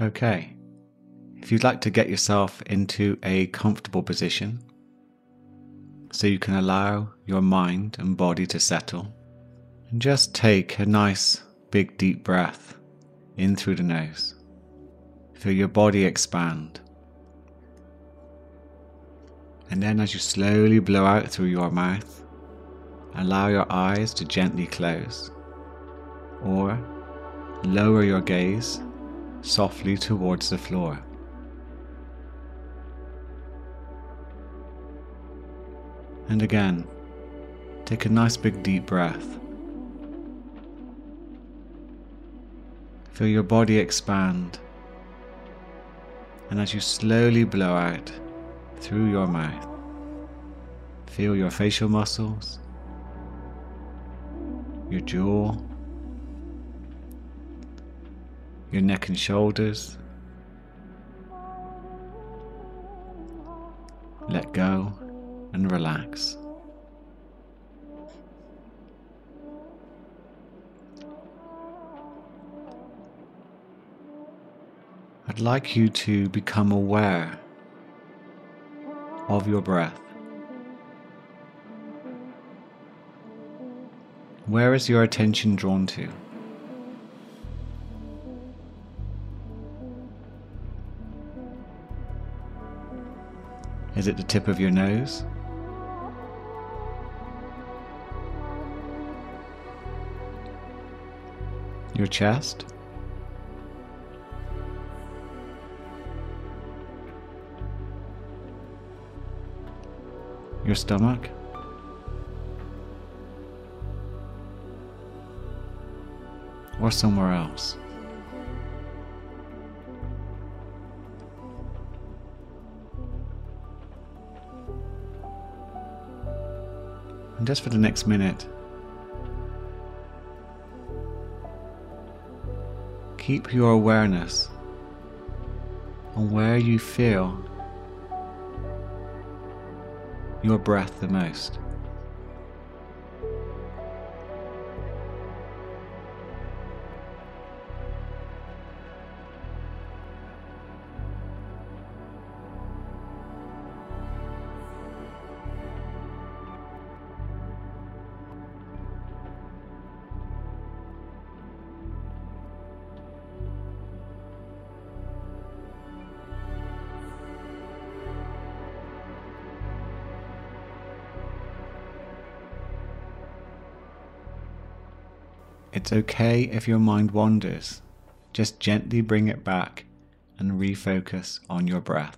Okay, if you'd like to get yourself into a comfortable position so you can allow your mind and body to settle, and just take a nice big deep breath in through the nose. Feel your body expand. And then, as you slowly blow out through your mouth, allow your eyes to gently close or lower your gaze softly towards the floor. And again, take a nice big deep breath. Feel your body expand. And as you slowly blow out through your mouth, feel your facial muscles, your jaw, your neck and shoulders. Let go and relax. I'd like you to become aware of your breath. Where is your attention drawn to? Is it the tip of your nose? Your chest? Your stomach? Or somewhere else? And just for the next minute, keep your awareness on where you feel your breath the most. It's okay if your mind wanders. Just gently bring it back and refocus on your breath.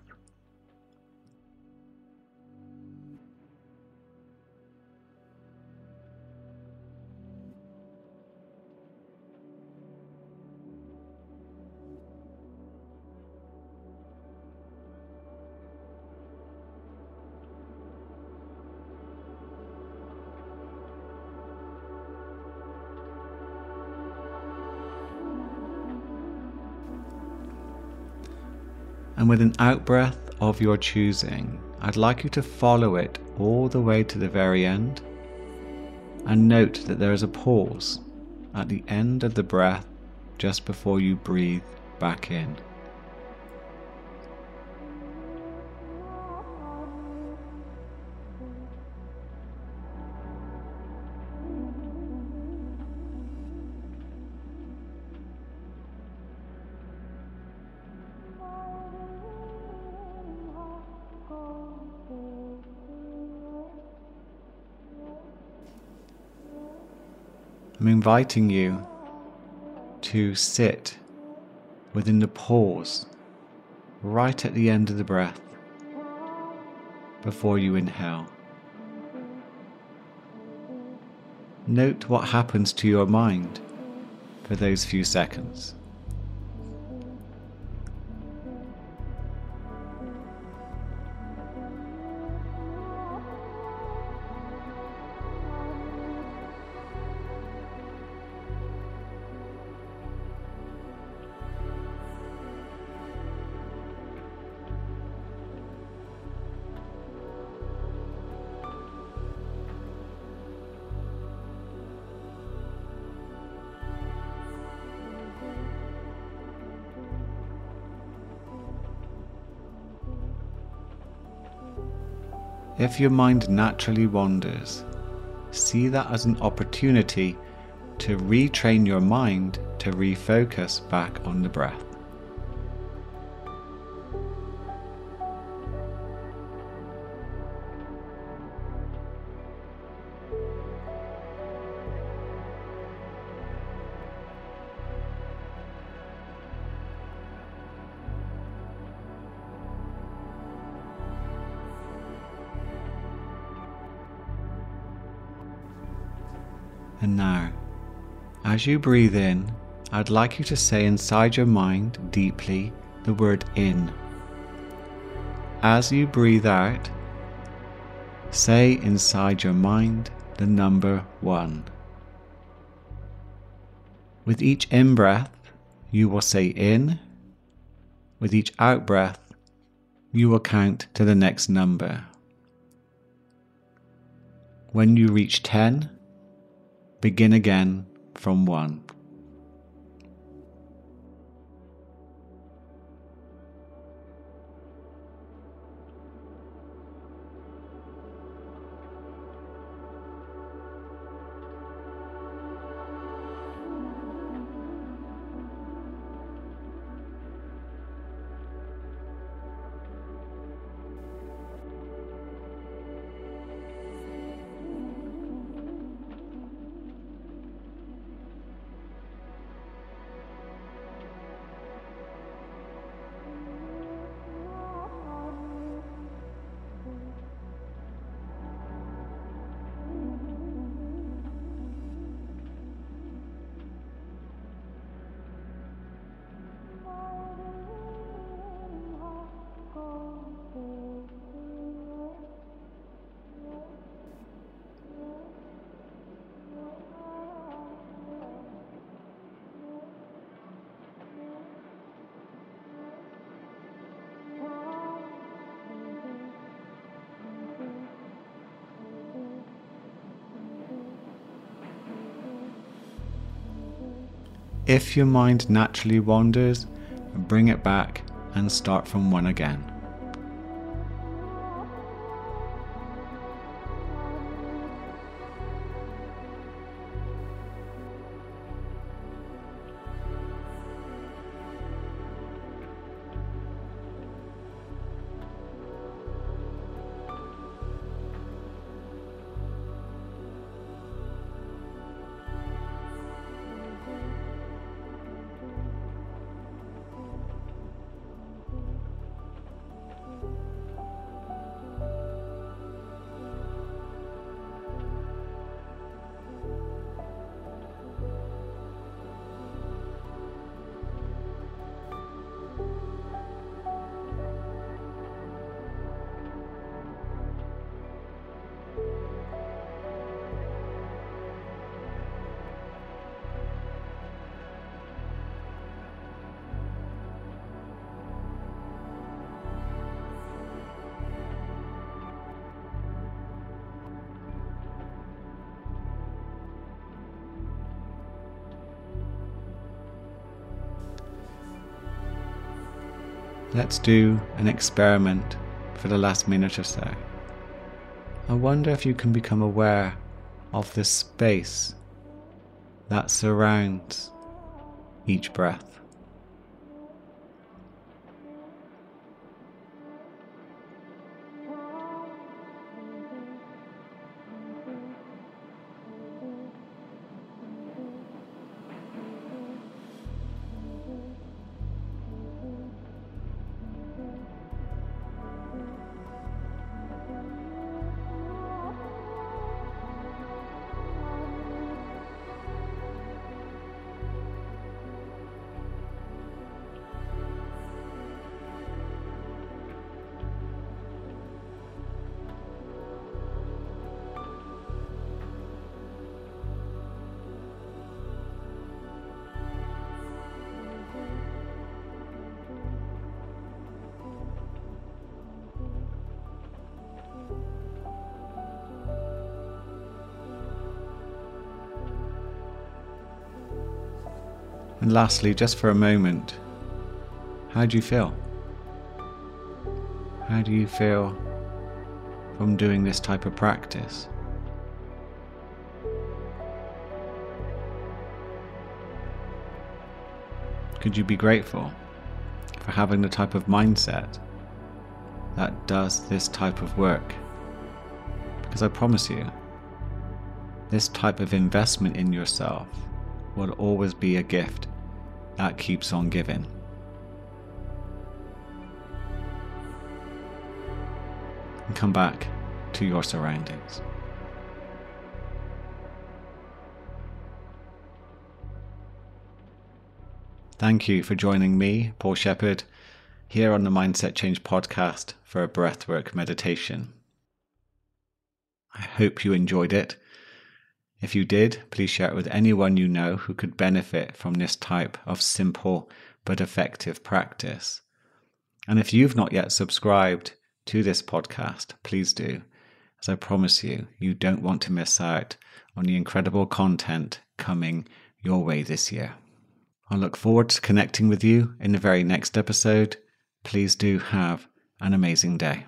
And with an outbreath of your choosing, I'd like you to follow it all the way to the very end. And note that there is a pause at the end of the breath just before you breathe back in. I'm inviting you to sit within the pause right at the end of the breath before you inhale. Note what happens to your mind for those few seconds. If your mind naturally wanders, see that as an opportunity to retrain your mind to refocus back on the breath. And now, as you breathe in, I'd like you to say inside your mind deeply the word in. As you breathe out, say inside your mind the number one. With each in breath, you will say in. With each out breath, you will count to the next number. When you reach 10, begin again from 1. If your mind naturally wanders, bring it back and start from one again. Let's do an experiment for the last minute or so. I wonder if you can become aware of the space that surrounds each breath. And lastly, just for a moment, how do you feel? How do you feel from doing this type of practice? Could you be grateful for having the type of mindset that does this type of work? Because I promise you, this type of investment in yourself will always be a gift that keeps on giving. And come back to your surroundings. Thank you for joining me, Paul Sheppard, here on the Mindset Change podcast for a breathwork meditation. I hope you enjoyed it. If you did, please share it with anyone you know who could benefit from this type of simple but effective practice. And if you've not yet subscribed to this podcast, please do, as I promise you, you don't want to miss out on the incredible content coming your way this year. I look forward to connecting with you in the very next episode. Please do have an amazing day.